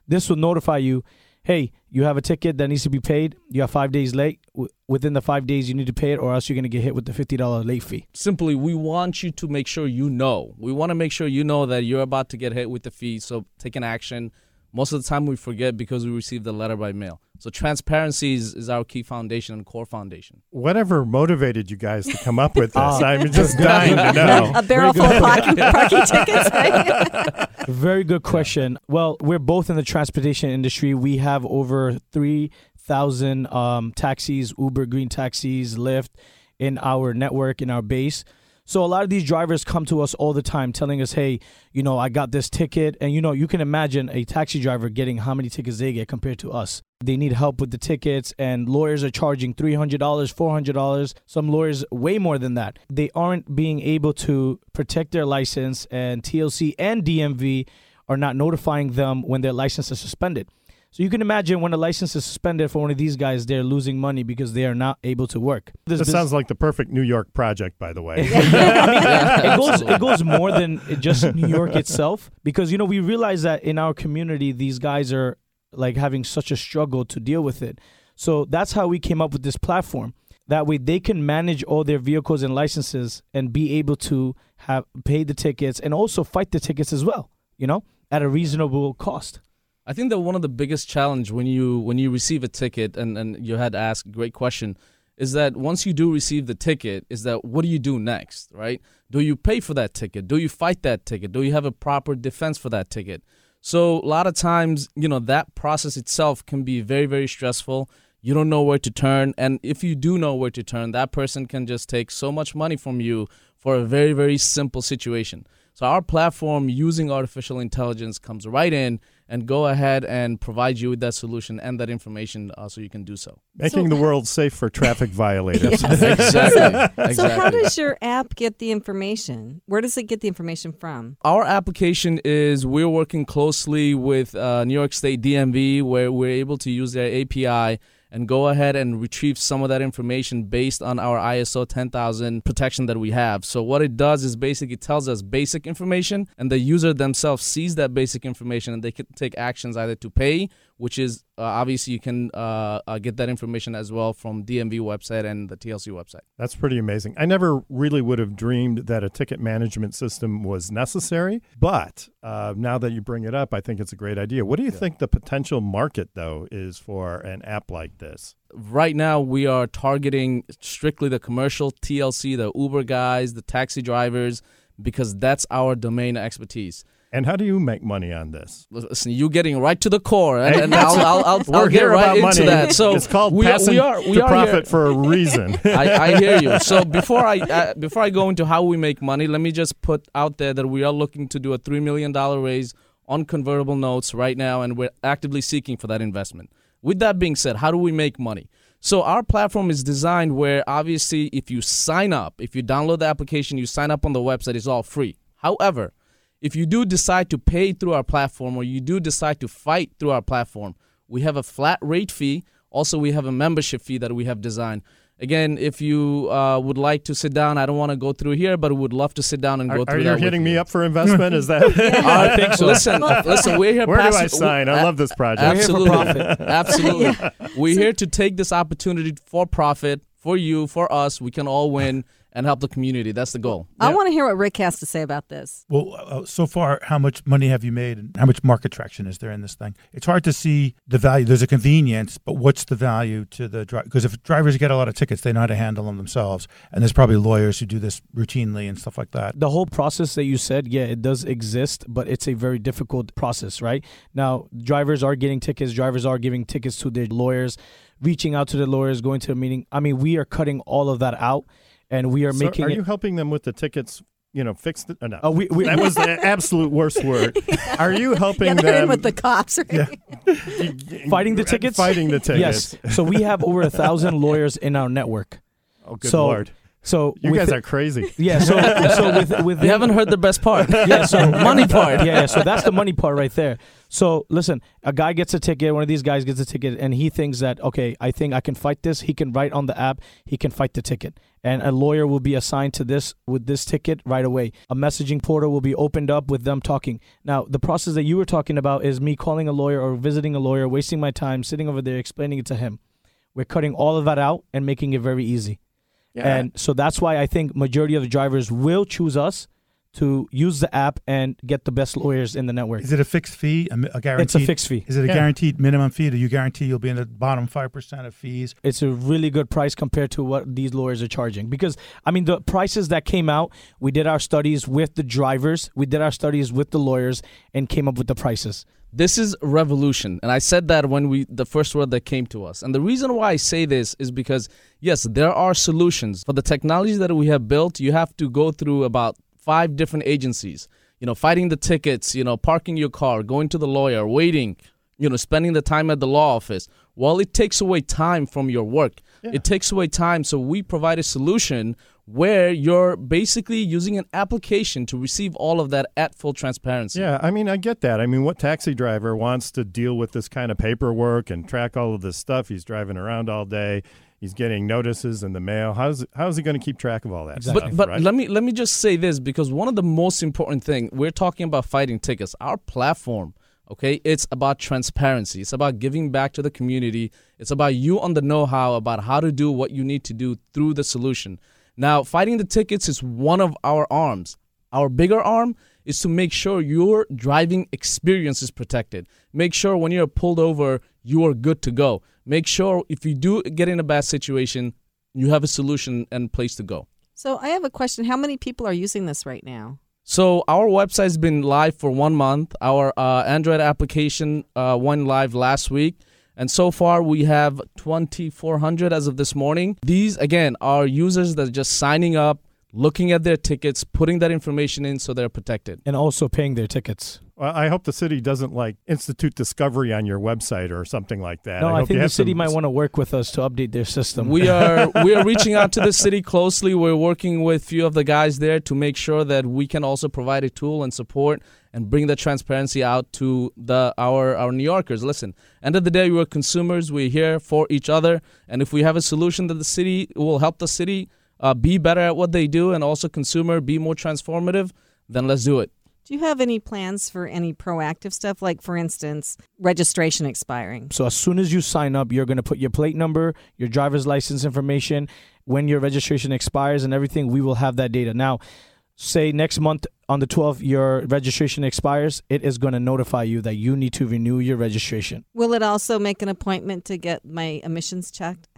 This will notify you, hey, you have a ticket that needs to be paid. You have five days late. Within the five days, you need to pay it, or else you're going to get hit with the fifty dollar late fee. Simply, we want you to make sure you know. We want to make sure you know that you're about to get hit with the fee. So take an action. Most of the time, we forget because we received the letter by mail. So transparency is, is our key foundation and core foundation. Whatever motivated you guys to come up with this? Ah. I'm just dying to know. A barrel full of parking, parking tickets, right? Very good question. Well, we're both in the transportation industry. We have over 3,000 um, taxis, Uber, Green Taxis, Lyft in our network, in our base. So a lot of these drivers come to us all the time telling us, hey, you know, I got this ticket. And, you know, you can imagine a taxi driver getting how many tickets they get compared to us. They need help with the tickets, and lawyers are charging $300, $400. Some lawyers way more than that. They aren't being able to protect their license, and TLC and DMV are not notifying them when their license is suspended. So you can imagine when a license is suspended for one of these guys, they're losing money because they are not able to work. This sounds like the perfect New York project, by the way. I mean, it goes it goes more than just New York itself because you know we realize that in our community these guys are like having such a struggle to deal with it. So that's how we came up with this platform. That way they can manage all their vehicles and licenses and be able to have pay the tickets and also fight the tickets as well, you know, at a reasonable cost. I think that one of the biggest challenge when you when you receive a ticket and, and you had to ask a great question is that once you do receive the ticket is that what do you do next right do you pay for that ticket do you fight that ticket do you have a proper defense for that ticket So a lot of times, you know, that process itself can be very, very stressful. You don't know where to turn. And if you do know where to turn, that person can just take so much money from you for a very, very simple situation. So our platform using artificial intelligence comes right in and go ahead and provide you with that solution and that information uh, so you can do so. Making the world safe for traffic violators. exactly. exactly. So how does your app get the information? Where does it get the information from? Our application is we're working closely with uh, New York State DMV where we're able to use their API and go ahead and retrieve some of that information based on our ISO 10000 protection that we have. So what it does is basically tells us basic information and the user themselves sees that basic information and they can take actions either to pay, which is uh, obviously you can uh, uh, get that information as well from DMV website and the TLC website. That's pretty amazing. I never really would have dreamed that a ticket management system was necessary, but uh, now that you bring it up, I think it's a great idea. What do you yeah. think the potential market, though, is for an app like this? Right now, we are targeting strictly the commercial TLC, the Uber guys, the taxi drivers, because that's our domain expertise. And how do you make money on this? Listen, you're getting right to the core, and, and I'll, I'll, I'll, I'll get right into money. that. So it's called we, passing we are, we to are profit here. for a reason. I, I, hear you. So before I uh, before I go into how we make money, let me just put out there that we are looking to do a three million dollar raise on convertible notes right now, and we're actively seeking for that investment. With that being said, how do we make money? So our platform is designed where obviously if you sign up, if you download the application, you sign up on the website, it's all free. However, if you do decide to pay through our platform or you do decide to fight through our platform, we have a flat rate fee. Also, we have a membership fee that we have designed. Again, if you uh, would like to sit down, I don't want to go through here, but would love to sit down and are, go through. Are you hitting me up for investment? Is that? I think so. Listen, listen. We're here. Where do I sign? I love this project. Absolutely, absolutely. yeah. We're here to take this opportunity for profit for you, for us. We can all win and help the community. That's the goal. I yeah. want to hear what Rick has to say about this. Well, uh, so far, how much money have you made and how much market traction is there in this thing? It's hard to see the value. There's a convenience, but what's the value to the driver? Because if drivers get a lot of tickets, they know how to handle them themselves. And there's probably lawyers who do this routinely and stuff like that. The whole process that you said, yeah, it does exist, but it's a very difficult process, right? Now, drivers are getting tickets, drivers are giving tickets to their lawyers, reaching out to the lawyers, going to a meeting. I mean, we are cutting all of that out and we are so making. Are it, you helping them with the tickets? You know, fix the. Uh, no, oh, we, we, that was the absolute worst word. Are you helping yeah, them with the cops? Right? Yeah. fighting the tickets. Fighting the tickets. Yes. So we have over a thousand lawyers in our network. Oh, good so, lord! So you guys are crazy. Yeah. So so with with you haven't heard the best part. Yeah. So money part. Yeah, yeah. So that's the money part right there. So listen, a guy gets a ticket. One of these guys gets a ticket, and he thinks that okay, I think I can fight this. He can write on the app. He can fight the ticket, and a lawyer will be assigned to this with this ticket right away. A messaging portal will be opened up with them talking. Now, the process that you were talking about is me calling a lawyer or visiting a lawyer, wasting my time sitting over there explaining it to him. We're cutting all of that out and making it very easy. Yeah. And so that's why I think majority of the drivers will choose us to use the app and get the best lawyers in the network. Is it a fixed fee? A, a guaranteed? It's a fixed fee. Is it a yeah. guaranteed minimum fee? Do you guarantee you'll be in the bottom five percent of fees? It's a really good price compared to what these lawyers are charging. Because I mean, the prices that came out, we did our studies with the drivers, we did our studies with the lawyers, and came up with the prices. This is revolution, and I said that when we the first word that came to us. And the reason why I say this is because yes, there are solutions for the technology that we have built. You have to go through about five different agencies. You know, fighting the tickets, you know, parking your car, going to the lawyer, waiting, you know, spending the time at the law office. Well, it takes away time from your work. Yeah. It takes away time. So we provide a solution where you're basically using an application to receive all of that at full transparency. Yeah, I mean, I get that. I mean, what taxi driver wants to deal with this kind of paperwork and track all of this stuff? He's driving around all day. He's getting notices in the mail. How's how is he going to keep track of all that exactly. But but right? let me let me just say this because one of the most important thing we're talking about fighting tickets. Our platform, okay, it's about transparency. It's about giving back to the community. It's about you on the know-how about how to do what you need to do through the solution. Now, fighting the tickets is one of our arms. Our bigger arm is to make sure your driving experience is protected. Make sure when you're pulled over, you are good to go make sure if you do get in a bad situation, you have a solution and place to go. So I have a question. How many people are using this right now? So our website's been live for one month. Our uh, Android application uh, went live last week. And so far, we have 2,400 as of this morning. These, again, are users that are just signing up, looking at their tickets, putting that information in so they're protected. And also paying their tickets. Well, I hope the city doesn't like institute discovery on your website or something like that. No, I, hope think you the city some- might want to work with us to update their system. We are we are reaching out to the city closely. We're working with a few of the guys there to make sure that we can also provide a tool and support and bring the transparency out to the our our New Yorkers. Listen, end of the day, we're consumers. We're here for each other, and if we have a solution that the city will help the city uh, be better at what they do, and also consumer be more transformative, then let's do it. Do you have any plans for any proactive stuff, like, for instance, registration expiring? So as soon as you sign up, you're going to put your plate number, your driver's license information, when your registration expires and everything, we will have that data. Now, say next month on the 12th your registration expires, it is going to notify you that you need to renew your registration. Will it also make an appointment to get my emissions checked?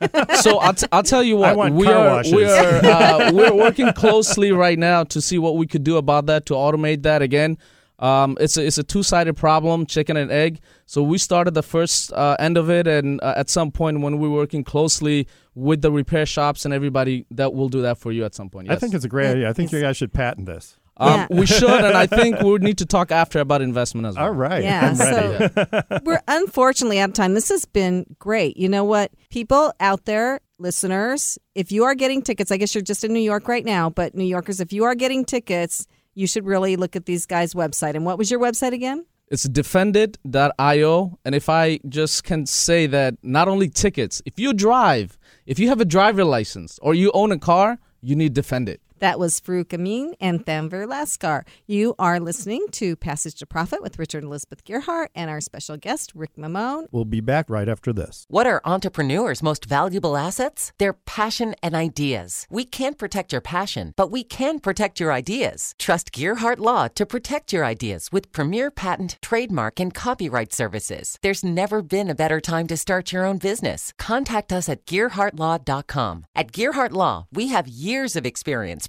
so I'll, t- I'll tell you what we are, we are uh, we're working closely right now to see what we could do about that to automate that again. Um, it's a, it's a two sided problem, chicken and egg. So we started the first uh, end of it, and uh, at some point when we're working closely with the repair shops and everybody, that will do that for you at some point. I think it's a great idea. I think you guys should patent this. um, we should, and I think we would need to talk after about investment as well. All right. Yeah, I'm ready. We're unfortunately out of time. This has been great. You know what? People out there, listeners, if you are getting tickets, I guess you're just in New York right now, but New Yorkers, if you are getting tickets, you should really look at these guys' website. And what was your website again? It's defendit.io. And if I just can say that not only tickets, if you drive, if you have a driver license or you own a car, you need Defend It. That was Farouk Amin and Thamver Laskar. You are listening to Passage to Profit with Richard and Elizabeth Gearhart and our special guest, Rick Mammone. We'll be back right after this. What are entrepreneurs' most valuable assets? Their passion and ideas. We can't protect your passion, but we can protect your ideas. Trust Gearhart Law to protect your ideas with premier patent, trademark, and copyright services. There's never been a better time to start your own business. Contact us at GearhartLaw.com. At Gearhart Law, we have years of experience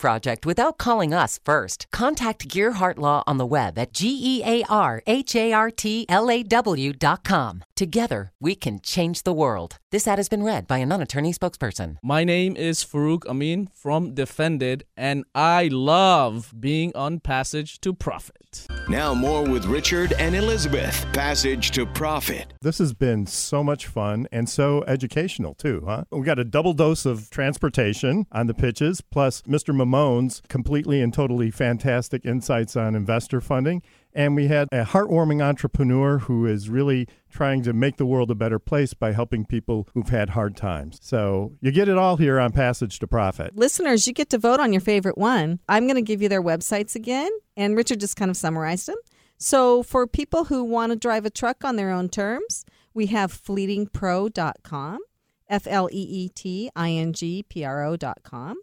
project without calling us first. Contact Gearhart Law on the web at G E A R H A R T L A W dot com. Together, we can change the world. This ad has been read by a non attorney spokesperson. My name is Farouk Amin from Defend It, and I love being on Passage to Profit. Now, more with Richard and Elizabeth. Passage to Profit. This has been so much fun and so educational too, huh? We got a double dose of transportation on the pitches, plus Mr. Mammone's completely and totally fantastic insights on investor funding. And we had a heartwarming entrepreneur who is really trying to make the world a better place by helping people who've had hard times. So you get it all here on Passage to Profit. Listeners, you get to vote on your favorite one. I'm going to give you their websites again, and Richard just kind of summarized them. So, for people who want to drive a truck on their own terms, we have fleetingpro.com, F L E E T I N G P R O.com.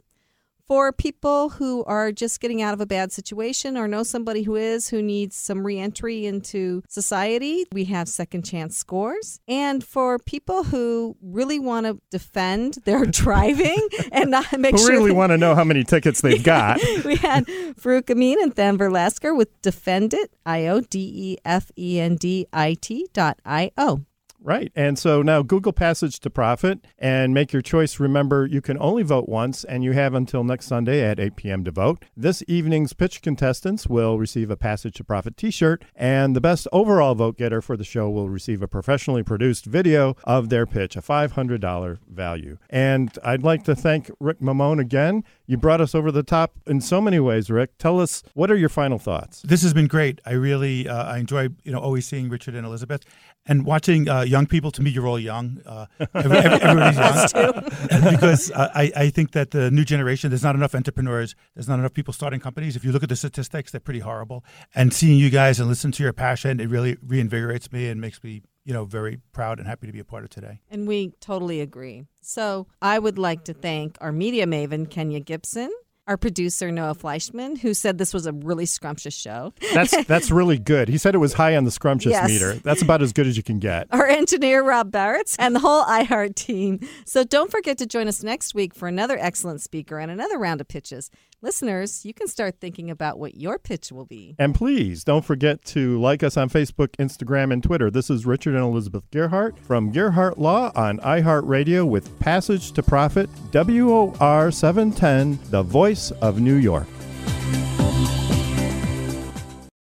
For people who are just getting out of a bad situation or know somebody who is who needs some reentry into society, we have second chance scores. And for people who really want to defend their driving and not make Who sure really that- want to know how many tickets they've got. we had Farouk Amin and Thamver Lasker with Defend It, I O D E F E N D I T dot I O. Right. And so now Google Passage to Profit and make your choice. Remember, you can only vote once, and you have until next Sunday at 8 p.m. to vote. This evening's pitch contestants will receive a Passage to Profit t shirt, and the best overall vote getter for the show will receive a professionally produced video of their pitch, a $500 value. And I'd like to thank Rick Mammone again. You brought us over the top in so many ways, Rick. Tell us, what are your final thoughts? This has been great. I really uh, I enjoy you know always seeing Richard and Elizabeth, and watching uh, young people. To me, you're all young. Uh, every, every, everybody's young because uh, I, I think that the new generation. There's not enough entrepreneurs. There's not enough people starting companies. If you look at the statistics, they're pretty horrible. And seeing you guys and listen to your passion, it really reinvigorates me and makes me you know, very proud and happy to be a part of today. And we totally agree. So I would like to thank our media maven, Kenya Gibson, our producer Noah Fleischman, who said this was a really scrumptious show. That's that's really good. He said it was high on the scrumptious Yes. meter. That's about as good as you can get. Our engineer Rob Barrett and the whole iHeart team. So don't forget to join us next week for another excellent speaker and another round of pitches. Listeners, you can start thinking about what your pitch will be. And please don't forget to like us on Facebook, Instagram, and Twitter. This is Richard and Elizabeth Gearhart from Gearhart Law on iHeartRadio with Passage to Profit, WOR 710, the voice of New York.